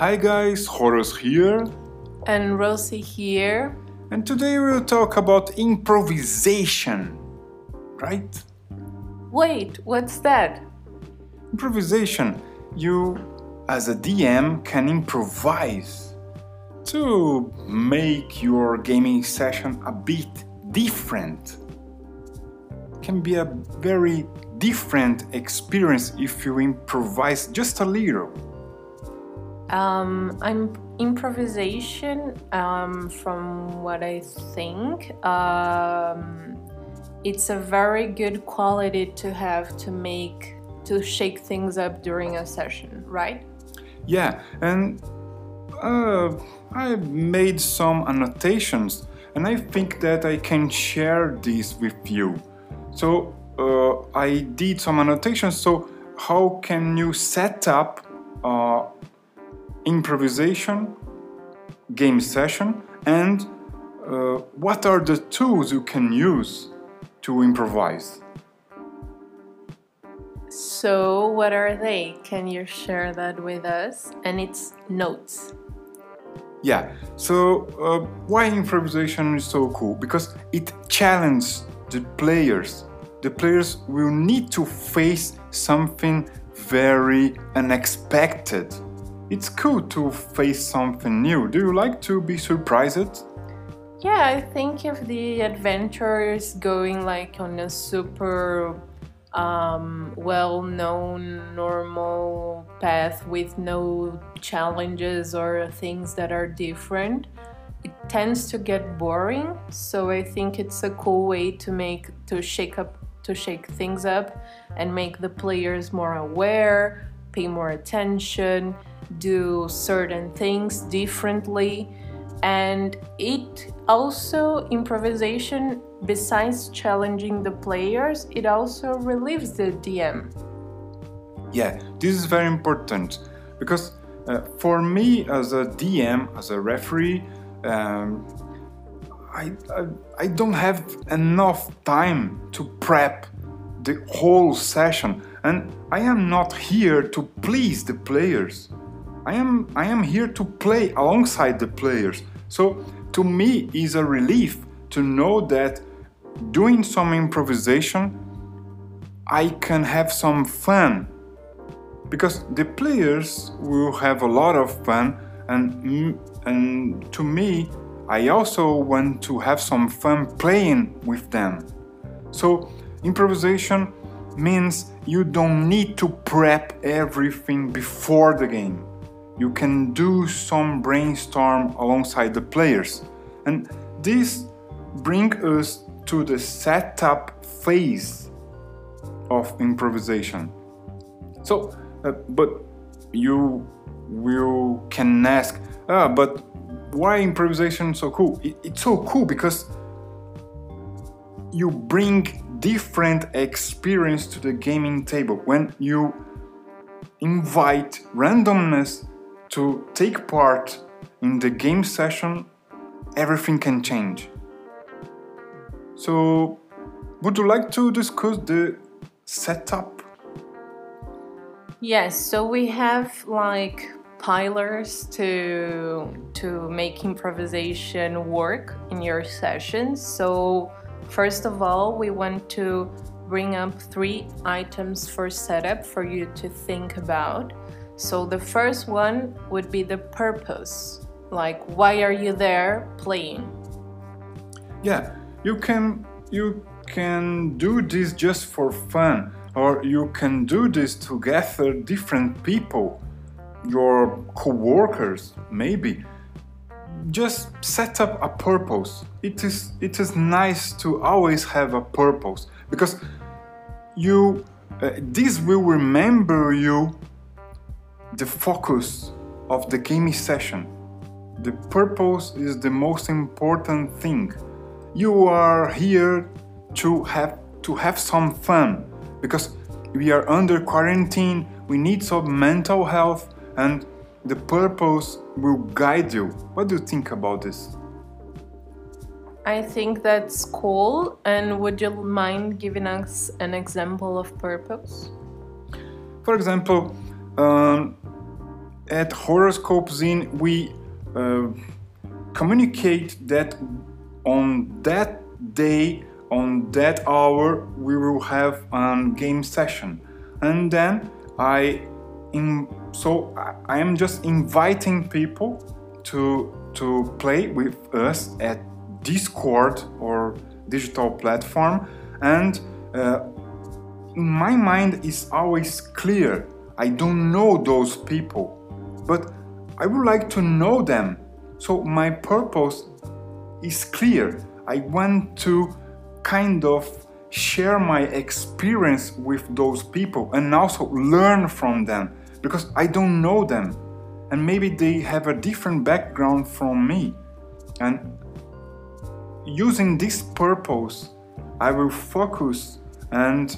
Hi guys, Horus here. And Rosie here. And today we'll talk about improvisation. Right? Wait, what's that? Improvisation. You, as a DM, can improvise to make your gaming session a bit different. It can be a very different experience if you improvise just a little. Um, I'm improvisation. Um, from what I think, um, it's a very good quality to have to make to shake things up during a session, right? Yeah, and uh, I made some annotations, and I think that I can share this with you. So uh, I did some annotations. So how can you set up? Uh, improvisation, game session, and uh, what are the tools you can use to improvise? So, what are they? Can you share that with us? And it's notes. Yeah, so uh, why improvisation is so cool? Because it challenges the players. The players will need to face something very unexpected it's cool to face something new. Do you like to be surprised? Yeah, I think if the adventure is going like on a super um, well known, normal path with no challenges or things that are different, it tends to get boring. So I think it's a cool way to make to shake up to shake things up and make the players more aware, pay more attention do certain things differently. And it also improvisation besides challenging the players it also relieves the dm yeah this is very important because uh, for me as a dm as a referee um, I, I, I don't have enough time to prep the whole session. And i am not here to please the players I am I am here to play alongside the players. So to me is a relief to know that doing some improvisation I can have some fun because the players will have a lot of fun and and to me I also want to have some fun playing with them. So improvisation means you don't need to prep everything before the game you can do some brainstorm alongside the players. And this brings us to the setup phase of improvisation. So, uh, but you will can ask, ah, but why improvisation so cool? It, it's so cool because you bring different experience to the gaming table when you invite randomness to take part in the game session, everything can change. So, would you like to discuss the setup? Yes, so we have like pillars to to make improvisation work in your sessions. So, first of all, we want to bring up three items for setup for you to think about. So the first one would be the purpose. Like why are you there playing? Yeah, you can you can do this just for fun or you can do this to gather different people, your co-workers maybe. Just set up a purpose. It is it is nice to always have a purpose because you uh, this will remember you the focus of the gaming session. The purpose is the most important thing. You are here to have to have some fun because we are under quarantine, we need some mental health and the purpose will guide you. What do you think about this? I think that's cool. And would you mind giving us an example of purpose? For example, um, at Horoscope Zine, we uh, communicate that on that day, on that hour, we will have a game session, and then I, in, so I am just inviting people to to play with us at Discord or digital platform, and uh, in my mind is always clear. I don't know those people, but I would like to know them. So my purpose is clear. I want to kind of share my experience with those people and also learn from them because I don't know them and maybe they have a different background from me. And using this purpose, I will focus and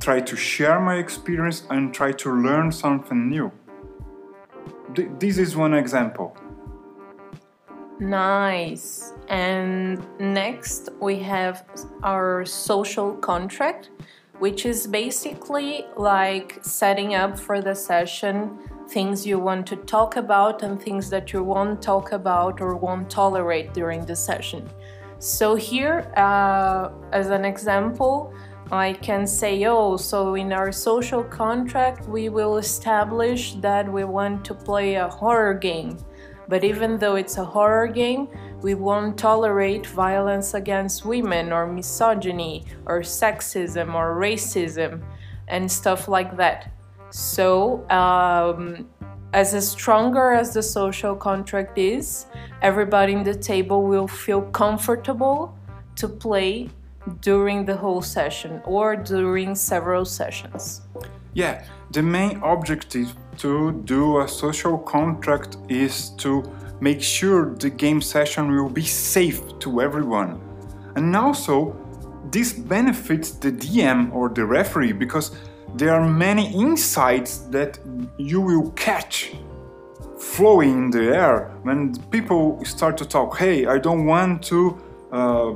try to share my experience and try to learn something new. This is one example. Nice. And next we have our social contract, which is basically like setting up for the session things you want to talk about and things that you won't talk about or won't tolerate during the session. So, here, uh, as an example, I can say, oh, so in our social contract, we will establish that we want to play a horror game. But even though it's a horror game, we won't tolerate violence against women or misogyny or sexism or racism and stuff like that. So, um, as stronger as the social contract is, everybody in the table will feel comfortable to play during the whole session or during several sessions. Yeah, the main objective to do a social contract is to make sure the game session will be safe to everyone. And also, this benefits the DM or the referee because there are many insights that you will catch flowing in the air when people start to talk hey i don't want to uh,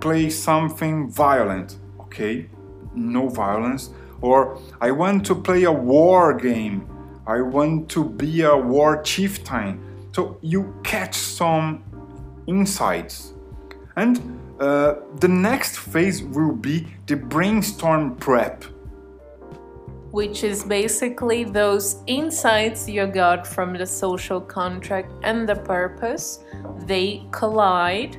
play something violent okay? No violence. Or i want to play a war game. I want to be a war chieftain so you catch some insights. And uh, the next phase will be the brainstorm prep. Which is basically those insights you got from the social contract and the purpose. They collide,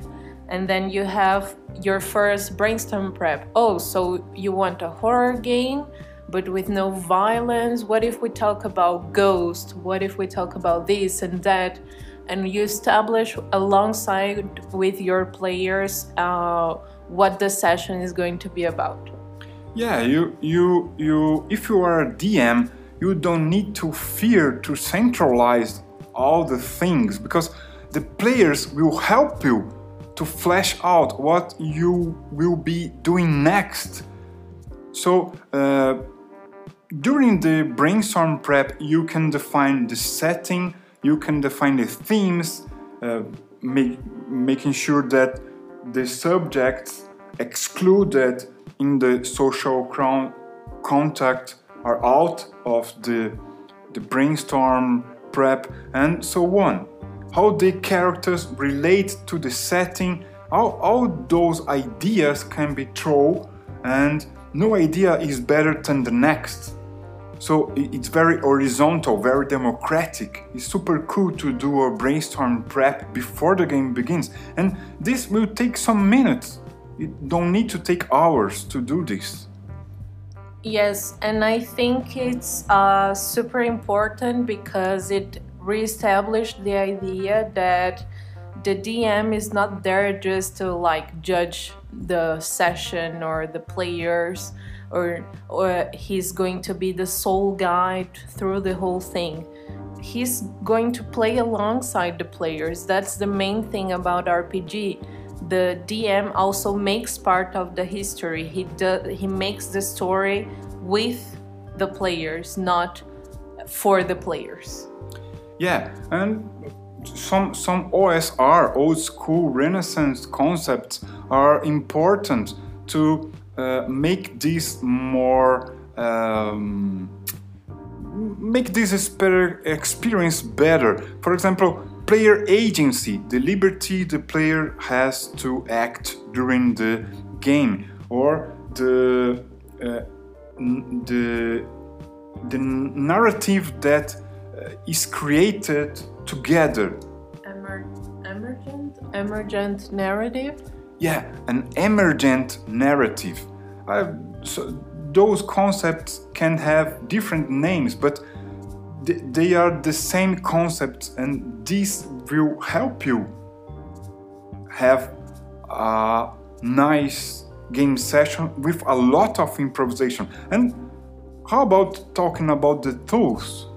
and then you have your first brainstorm prep. Oh, so you want a horror game? But with no violence? What if we talk about ghosts? What if we talk about this and that? And you establish alongside with your players uh, what the session is going to be about. Yeah, you you you if you are a DM, you don't need to fear to centralize all the things because the players will help you to flesh out what you will be doing next. So uh, during the brainstorm prep, you can define the setting, you can define the themes, uh, make, making sure that the subjects excluded in the social contact are out of the, the brainstorm prep and so on. How the characters relate to the setting, how all those ideas can be thrown, and no idea is better than the next. So it's very horizontal, very democratic. It's super cool to do a brainstorm prep before the game begins, and this will take some minutes you don't need to take hours to do this. Yes, and I think it's uh, super important because it reestablished the idea that the DM is not there just to like judge the session or the players or or he's going to be the sole guide through the whole thing. He's going to play alongside the players. That's the main thing about RPG the DM also makes part of the history. He does he makes the story with the players, not for the players. Yeah, and some some OSR, old school Renaissance concepts, are important to uh, make this more um, make this experience better. For example, player agency, the liberty the player has to act during the game, or the uh, the the narrative that is created together. Emer- emergent, emergent narrative. Yeah, an emergent narrative. Uh, so those concepts can have different names, but th- they are the same concepts, and this will help you have a nice game session with a lot of improvisation. And how about talking about the tools?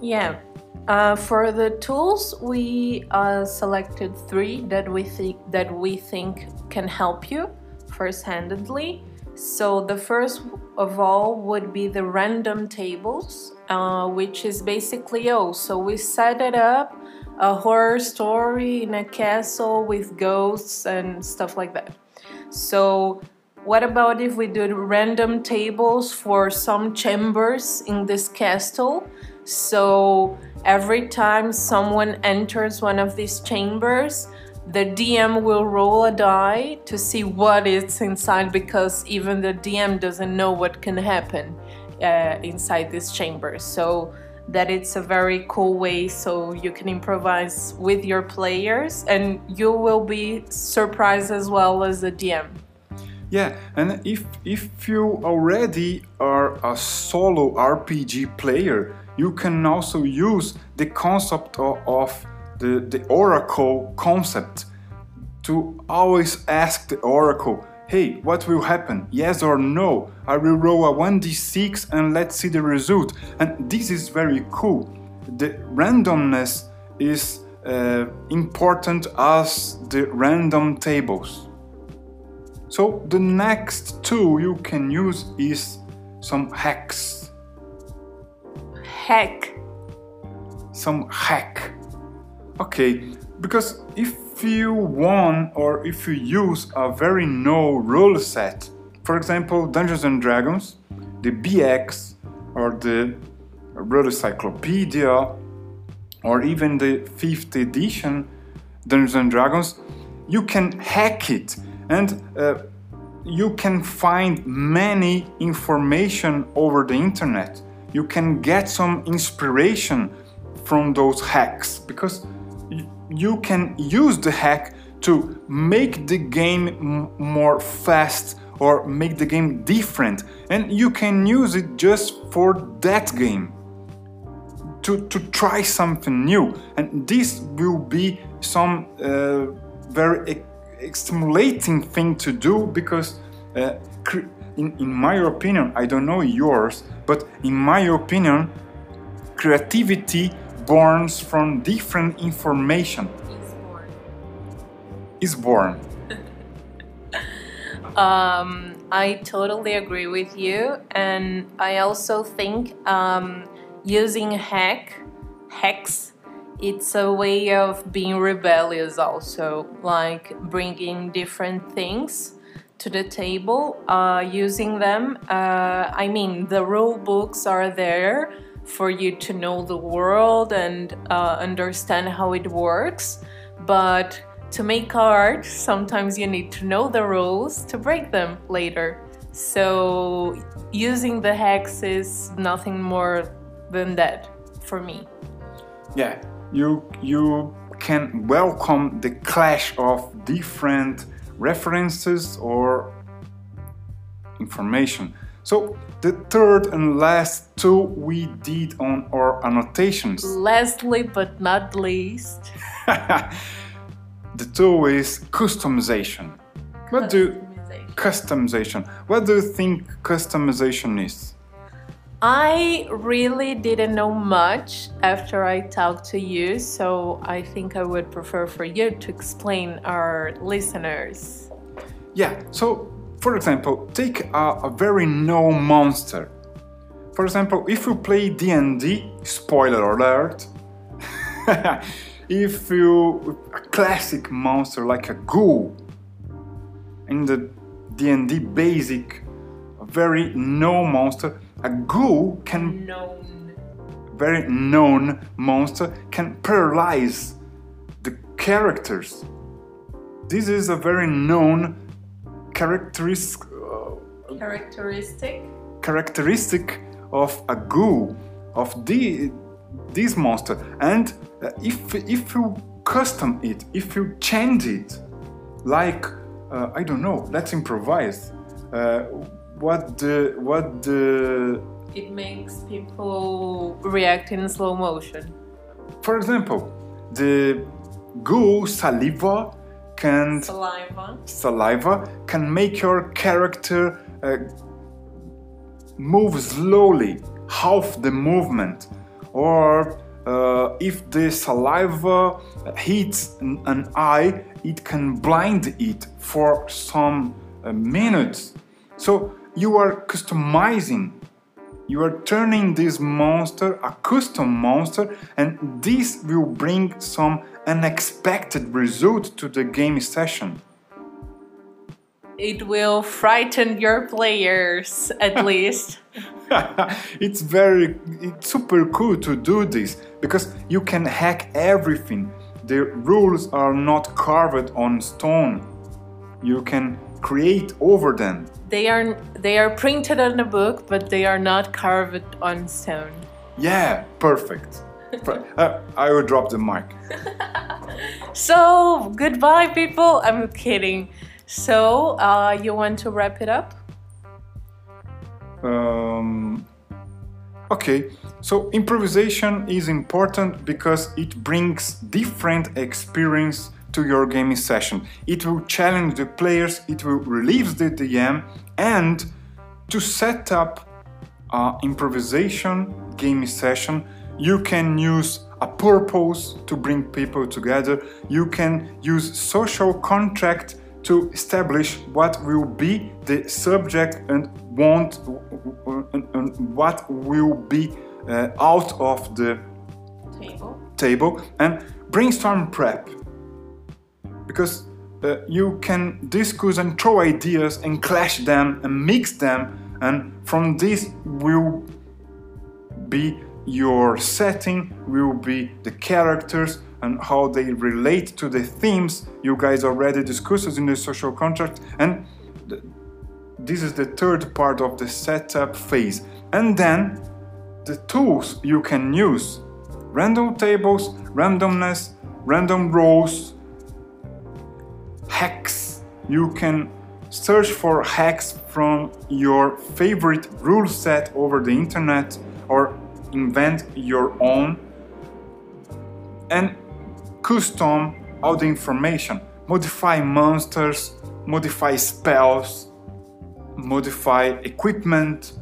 Yeah. Uh, for the tools, we uh, selected three that we think that we think can help you first-handedly. So the first of all would be the random tables, uh, which is basically oh, so we set it up a horror story in a castle with ghosts and stuff like that. So what about if we do random tables for some chambers in this castle? So every time someone enters one of these chambers, the DM will roll a die to see what is inside because even the DM doesn't know what can happen uh, inside this chamber. So that it's a very cool way so you can improvise with your players and you will be surprised as well as the DM. Yeah, and if if you already are a solo RPG player, you can also use the concept of, the, the oracle concept to always ask the oracle, hey, what will happen? Yes or no? I will roll a 1d6 and let's see the result. And this is very cool. The randomness is uh, important as the random tables. So the next tool you can use is some hacks. Heck. Some hack. Okay, because if you want or if you use a very no rule set, for example, Dungeons and Dragons, the BX or the Rule Encyclopedia or even the 5th edition Dungeons and Dragons, you can hack it and uh, you can find many information over the internet. You can get some inspiration from those hacks because you can use the hack to make the game more fast or make the game different and you can use it just for that game to, to try something new. And this will be some uh, very stimulating thing to do because uh, in, in my opinion i don't know yours but in my opinion creativity borns from different information. Is born Um, I totally agree with you, and I also think um, using hack hacks it's a way of being rebellious also like bringing different things to the table uh, using them. Uh, i mean the rule books are there for you to know the world and uh, understand how it works. But to make art sometimes you need to know the rules to break them later. So using the hacks is nothing more than that for me. Yeah you you can welcome the clash of different references or information. So the third and last tool we did on our annotations. Lastly but not least. The tool is customization. What do customization. What do you think customization is I really didn't know much after I talked to you, so I think I would prefer for you to explain our listeners. Yeah, so for example, take a, a very known monster. For example, if you play D&D, spoiler alert, if you a classic monster like a ghoul in the D&D basic, a very known monster, a ghoul can Known. very known monster can paralyze the characters. This is a very known characteristic uh, Characteristic. characteristic of a ghoul of the this monster and uh, if if you custom it if you change it like uh, i don't know let's improvise uh, what the what the It makes people react in slow motion. for example the ghoul saliva can Saliva. saliva can make your character uh, move slowly, half the movement. Or uh, if the saliva hits an, an eye, it can blind it for some uh, minutes. So you are customizing. You are turning this monster a custom monster, and this will bring some unexpected result to the game session. It will frighten your players, at least. it's very it's super cool to do this because you can hack everything the rules are not carved on stone you can create over them They are they are printed on a book, but they are not carved on stone. yeah perfect uh, i will drop the mic So goodbye, people. I'm kidding. So uh, you want to wrap it up? um, okay so improvisation is important because it brings different experience to your gaming session. It will challenge the players it will relieve the dm and to set up improvisation gaming session you can use a purpose to bring people together. You can use social contract to establish what will be the subject and want and, and what will be uh, out of the Table. table and brainstorm prep because uh, you can discuss and throw ideas and clash them and mix them and from this will be your setting will be the characters and how they relate to the themes you guys already discussed in the social contract. And th- this is the third part of the setup phase. And then the tools you can use. Random tables randomness random rows hacks. You can search for hacks from your favorite rule set over the internet or invent your own and custom all the information. Modify monsters modify spells modify equipment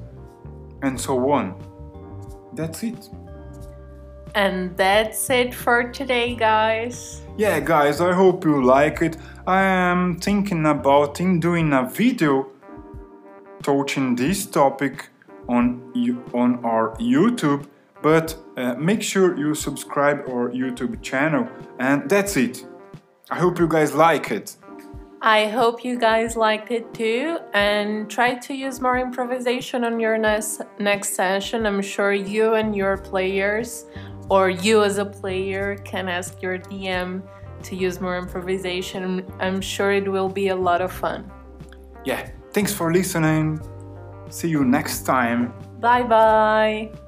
and so on. That's it And that's it for today, guys. yeah guys i hope you like it i am thinking about in doing a video touching this topic on on our youtube but uh, make sure you subscribe our youtube channel and that's it i hope you guys like it I hope you guys liked it too and try to use more improvisation on your next next session. I'm sure you and your players or you as a player can ask your DM to use more improvisation. I'm sure it will be a lot of fun. yeah thanks for listening see you next time Bye bye.